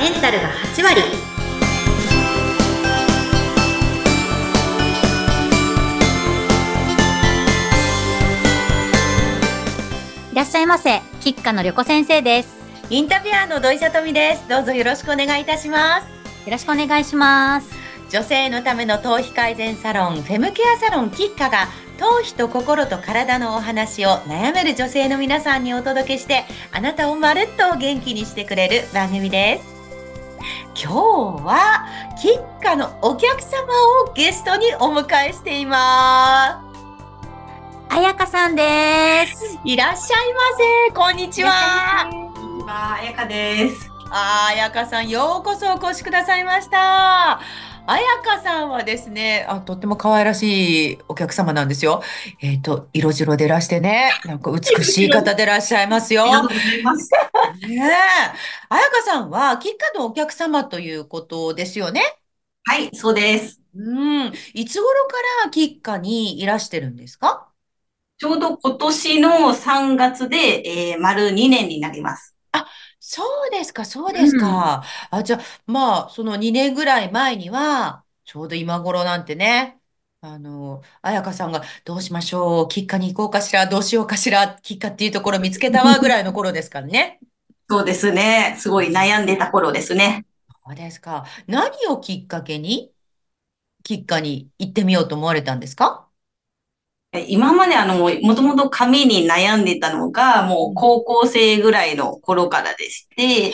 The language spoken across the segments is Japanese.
メンタルが8割いらっしゃいませキッカの旅子先生ですインタビュアーの土井さとみです。どうぞよろしくお願いいたします。よろしくお願いします女性のための頭皮改善サロン、フェムケアサロンキッカが、頭皮と心と体のお話を悩める女性の皆さんにお届けして、あなたをまるっと元気にしてくれる番組です。今日は、キッカのお客様をゲストにお迎えしていまあやかさんですす。いらっしゃいませ。こんにちは。こんにちは、あやかです。あー、彩香さん、ようこそお越しくださいました。彩香さんはですね、あ、とっても可愛らしいお客様なんですよ。えっと、色白でいらしてね、なんか美しい方でいらっしゃいますよ。ありがとうございます。ねえ。彩香さんは、キッカのお客様ということですよね？はい、そうです。うん。いつ頃からキッカにいらしてるんですか？ちょうど今年の3月で、えー、丸2年になります。そうですか、そうですか。あ、じゃあ、まあ、その2年ぐらい前には、ちょうど今頃なんてね、あの、彩香さんがどうしましょう、キッカに行こうかしら、どうしようかしら、キッカっていうところ見つけたわ ぐらいの頃ですからね。そうですね。すごい悩んでた頃ですね。そうですか。何をきっかけに、キッカに行ってみようと思われたんですか？え今まであの、もともと髪に悩んでたのが、もう高校生ぐらいの頃からでして、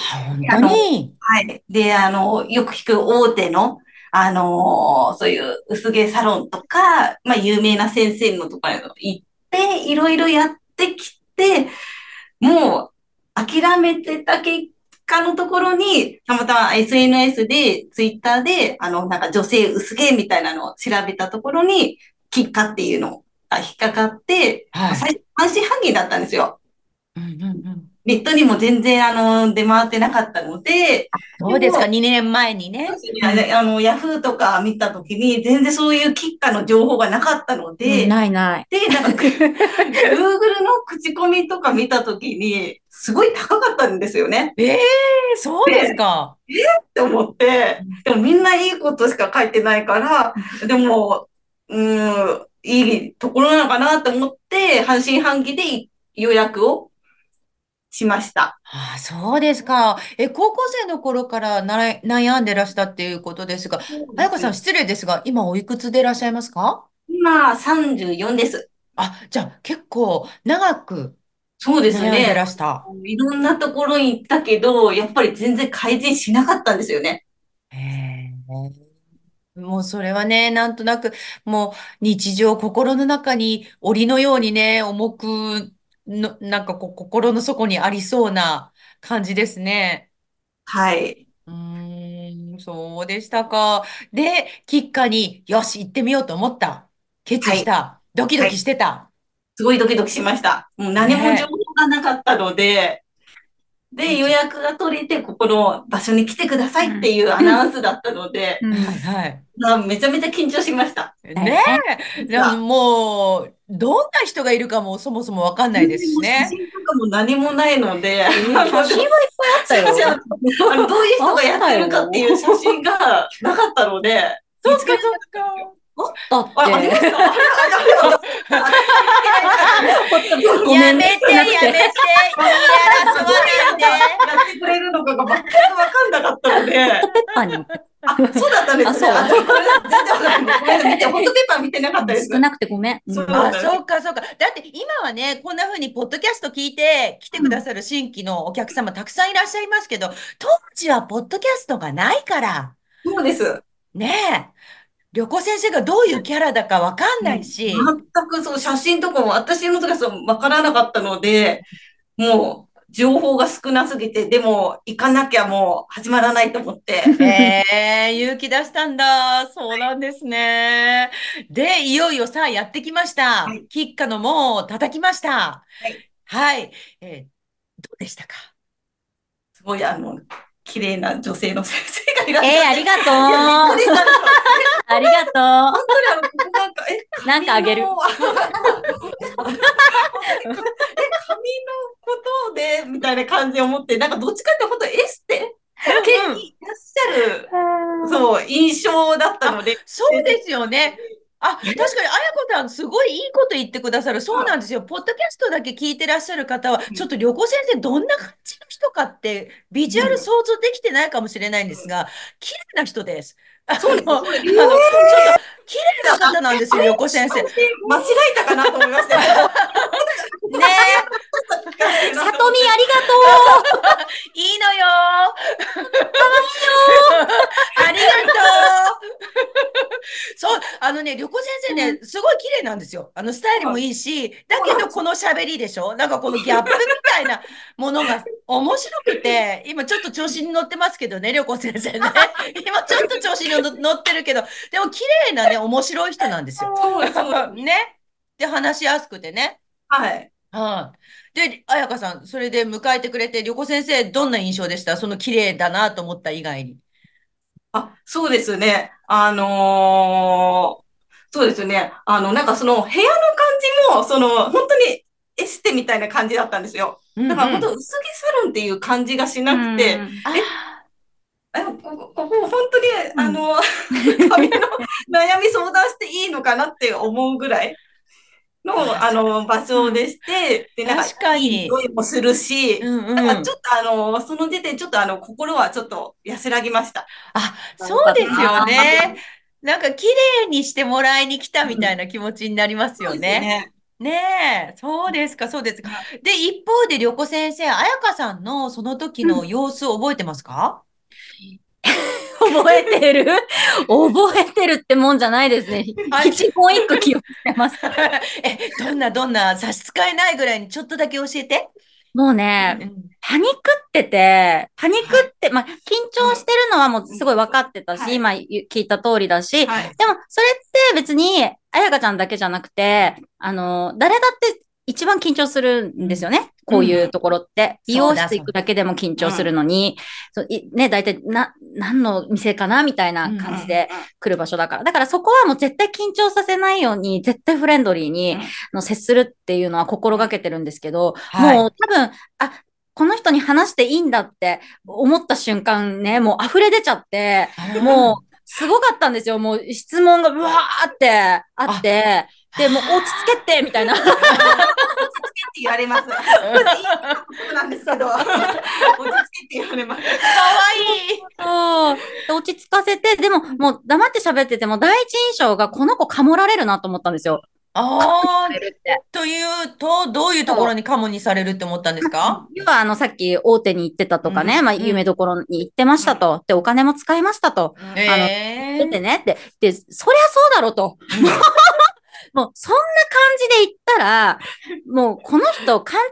本当に？はい。で、あの、よく聞く大手の、あのそういう薄毛サロンとか、まあ、有名な先生のところに行って、いろいろやってきて、もう、諦めてた結果のところに、たまたま SNS で、ツイッターで、あの、なんか女性薄毛みたいなのを調べたところに、キッカっていうのが引っかかって、はい最初半信半疑だったんですよ。うんうんうん。ネットにも全然、あの、出回ってなかったので、そうですか、2年前にね。あの、ヤフーとか見たときに、全然そういうキッカの情報がなかったので、ないないで、なんか、グ Google の口コミとか見たときに、すごい高かったんですよね。ええそうですか。って思って、でもみんないいことしか書いてないから、でも、うーん、いいところなのかなと思って、半信半疑で予約をしました。ああ、そうですか。え、高校生の頃からなら悩んでらしたっていうことですが、彩香さん失礼ですが、今おいくつでいらっしゃいますか？今、34です。あ、じゃあ結構長くそうですね。らした。いろんなところに行ったけど、やっぱり全然改善しなかったんですよね。へえ。もうそれはね、なんとなく、もう日常心の中に檻のようにね、重くの、なんかこう心の底にありそうな感じですね。はい。うーん、そうでしたか。で、キッカに、よし、行ってみようと思った。決意した。ドキドキしてた。すごいドキドキしました。もう何も情報がなかったので、で、予約が取れて、ここの場所に来てくださいっていうアナウンスだったので、うんはいはい。あめちゃめちゃ緊張しました。ね？え。でももう、どんな人がいるかもそもそもわかんないですし写ね。真とかも何もないので、写真はいっぱいあったよどういう人がやってるかっていう写真がなかったので、そっかそっ見あ、ありまてした？あれ、あれ、あごめんやめて、やめて、言い争わないで。れ、やってくれるのかが全くわかんなかったので、ペッパーにあ、そうだったんですね。ああ、全然わかんない。ごめんなさい見て、ホットペーパー見てなかったです。少なくてごめんそうあ、そうか、そうか。だって今はね、こんな風にポッドキャスト聞いて来てくださる新規のお客様たくさんいらっしゃいますけど、当時はポッドキャストがないから、そうです。ねえ、旅行先生がどういうキャラだかわかんないし、全くそう、写真とかも私の時はそうわからなかったので、もう、情報が少なすぎて、でも、行かなきゃもう始まらないと思って。ええ勇気出したんだ。そうなんですね。で、いよいよさあやってきました。はいキッカの門を叩きました。はい。はい。えーどうでしたか？すごい、あの、綺麗な女性の先生がいらっしゃって。えー、ありがとう。ありがと本当にあなんか、え、う。なんかあげる。え、髪のことで、みたいな感じを思って、なんかどっちかって本当エステうん系に印象だったので、そうですよね。あ、確かに、あやこさん、すごいいいこと言ってくださる。そうなんですよ。ポッドキャストだけ聞いてらっしゃる方は、ちょっと旅行先生、どんな感じの人かって、ビジュアル想像できてないかもしれないんですが、綺麗な人です。あの、あの、ちょっと、綺麗な方なんですよ、旅行先生。ね間違えたかなと思いましたりがといいのよありがとうそう、あのね、旅行先生ね、すごい綺麗なんですよ。あの、スタイルもいいし、だけどこの喋りでしょなんかこのギャップみたいなものが面白くて、今ちょっと調子に乗ってますけどね、旅行先生ね。今ちょっと調子に乗乗ってるけど、でも綺麗なね、面白い人なんですよ。ね。で、話しやすくてね。はい。はい。で、彩香さん、それで迎えてくれて、旅行先生、どんな印象でした？その綺麗だなと思った以外に。あ、そうですね。あのーそうですね。あの、なんかその部屋の感じも、その、本当にエステみたいな感じだったんですよ。うんだから本うん当薄毛サロンっていう感じがしう。なくて、うんああここ、ここ本当に、あの、髪の悩み相談していいのかなって思うぐらいの、あの、場所でして、で、なんか、確かに匂いもするし、うんうん。なんかちょっとあの、その時点、ちょっとあの、心はちょっと安らぎました。あ、そうですよね。なんか綺麗にしてもらいに来たみたいな気持ちになりますよそうですね。ね。ねえ、そうですか、そうですか。で、一方で、旅行先生、彩香さんのその時の様子覚えてますか？覚えてる？覚えてるってもんじゃないですね。はい一言一句記憶してます。え、どんなどんな差し支えないぐらいにちょっとだけ教えて。もうね、うんパニックってて、パニックって、まあ、緊張してるのはもうすごい分かってたし、はい今言聞いた通りだし、はい。でも、それって別に、あやかちゃんだけじゃなくて、あの、誰だって一番緊張するんですよね。こういうところって。美容室行くだけでも緊張するのに、そういね、大体、な、何の店かなみたいな感じで来る場所だから。だからそこはもう絶対緊張させないように、絶対フレンドリーに、の接するっていうのは心がけてるんですけど、はいもう多分、あ、この人に話していいんだって思った瞬間ね、もう溢れ出ちゃって、もう、すごかったんですよ。もう質問がうわーってあって、で、もう落ち着けてみたいな。落ち着けって言われます。いいことなんですけど、落ち着けって言われます。かわいい。そうで落ち着かせて、でももう黙って喋ってても第一印象がこの子かもられるなと思ったんですよ。ああ、というと、どういうところにカモにされるって思ったんですか？要は、あの、さっき大手に行ってたとかね、まあ、うんうん有名どころに行ってましたと。で、お金も使いましたと。え出てねって。で、そりゃそうだろうと。もう、そんな感じで言ったら、もう、この人簡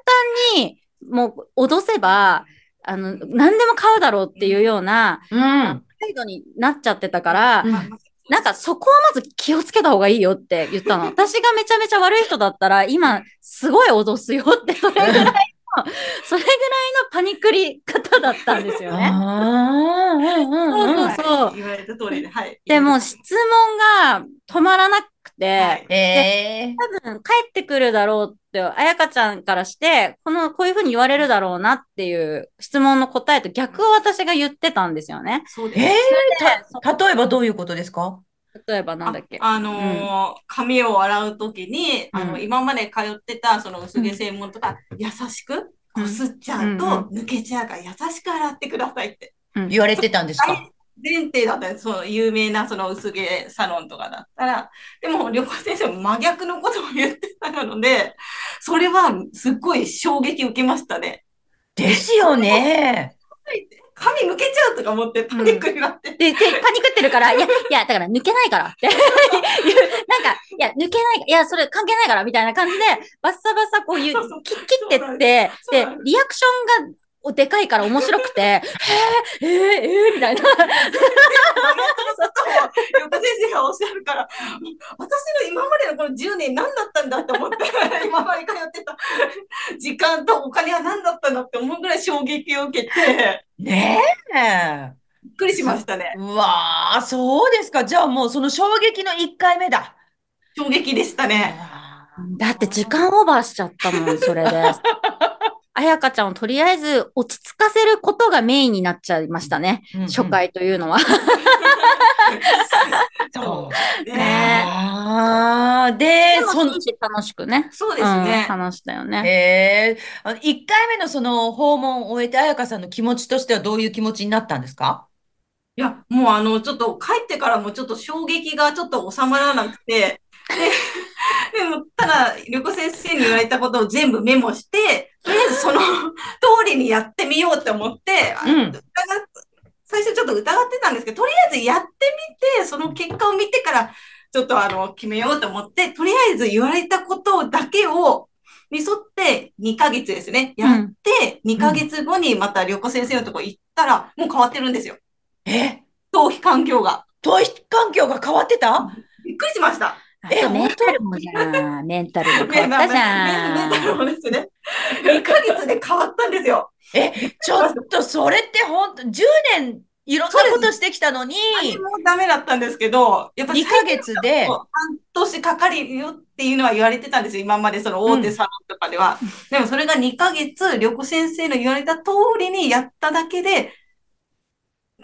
単に、もう、脅せば、あの、何でも買うだろうっていうようなうん。態度になっちゃってたから、うんなんかそこはまず気をつけた方がいいよって言ったの。私がめちゃめちゃ悪い人だったら、今、すごい脅すよって、それぐらい、それぐらいのパニクり方だったんですよね。ああ、うんうんうんうん。そうそう言われた通りで、はい。でも質問が止まらなくて、はいええ多分帰ってくるだろうって、あやかちゃんからして、この、こういうふうに言われるだろうなっていう質問の答えと逆を私が言ってたんですよね。そうです。えでえ例えばどういうことですか？例えばなんだっけ？ああのー髪を洗うときに、あの、うん今まで通ってた、その薄毛専門とか、優しくこすっちゃうと、うん抜けちゃうから優しく洗ってくださいって。うん言われてたんですか？大前提だった。その有名なその薄毛サロンとかだったら。でも、旅行先生も真逆のことを言ってたので、それはすっごい衝撃受けましたね。ですよね。髪抜けちゃうとか思ってパニックになって。で、で、パニクってるから、いや、いや、だから抜けないからって。なんか、いや、抜けない、いや、それ関係ないから、みたいな感じで、バッサバサこういう切切ってって、でリアクションがおでかいから面白くて、へえ、えー、えー、みたいな。横先生がおっしゃるから、私の今までのこの10年何だったんだって思って、今まで通ってた時間とお金は何だったんだって思うぐらい衝撃を受けて、ねえ。びっくりしましたね。うわあ、そうですか。じゃあもうその衝撃の1回目だ。衝撃でしたね。だって時間オーバーしちゃったもん、それで。あやかちゃんをとりあえず落ち着かせることがメインになっちゃいましたね。うんうん初回というのは。そうねあーで、その、楽しくね。そうですね。うん、話したよね。へえ、あの1回目のその訪問を終えて、彩香さんの気持ちとしてはどういう気持ちになったんですか？いや、もうあの、ちょっと帰ってからもちょっと衝撃がちょっと収まらなくて、で、でも、ただ、旅行先生に言われたことを全部メモして、とりあえずその通りにやってみようって思って、最初ちょっと疑ってたんですけど、とりあえずやってみて、その結果を見てから、ちょっとあの、決めようと思って、とりあえず言われたことだけを、に沿って2ヶ月ですね。やって、2ヶ月後にまた旅行先生のとこ行ったら、もう変わってるんですよ。え？頭皮環境が。頭皮環境が変わってた？びっくりしました。あとメンタルもじゃん。メンタルも変わったじゃん。メンタルもですね。2ヶ月で変わったんですよ。え、ちょっとそれって本当10年いろんなことしてきたのに、何もダメだったんですけど、やっぱ2ヶ月で、半年かかるよっていうのは言われてたんですよ。今までその大手サロンとかでは。でもそれが2ヶ月、旅行先生の言われた通りにやっただけで、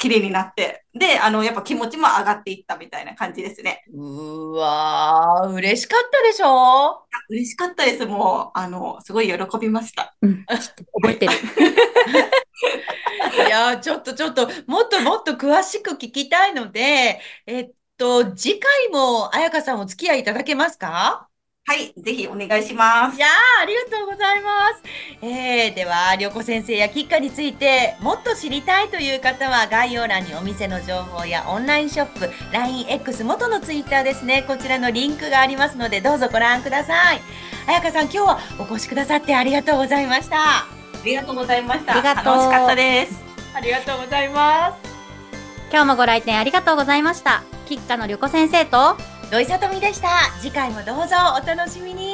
綺麗になって。で、あの、やっぱ気持ちも上がっていったみたいな感じですね。うわー、嬉しかったでしょ？嬉しかったです。もう、あの、すごい喜びました。うん、覚えてる。いやー、ちょっとちょっと、もっともっと詳しく聞きたいので、えっと、次回も彩香さんお付き合いいただけますか？はい、ぜひお願いしますい。やー、ありがとうございます。えー、では、りょこ先生やキッカについてもっと知りたいという方は概要欄にお店の情報やオンラインショップ、LINEX 元のツイッターですね、こちらのリンクがありますので、どうぞご覧ください。彩香さん、今日はお越しくださってありがとうございました。ありがとうございました。楽しかったです。ありがとうございます。今日もご来店ありがとうございました。キッカの旅子先生と、土井さとみでした。次回もどうぞお楽しみに。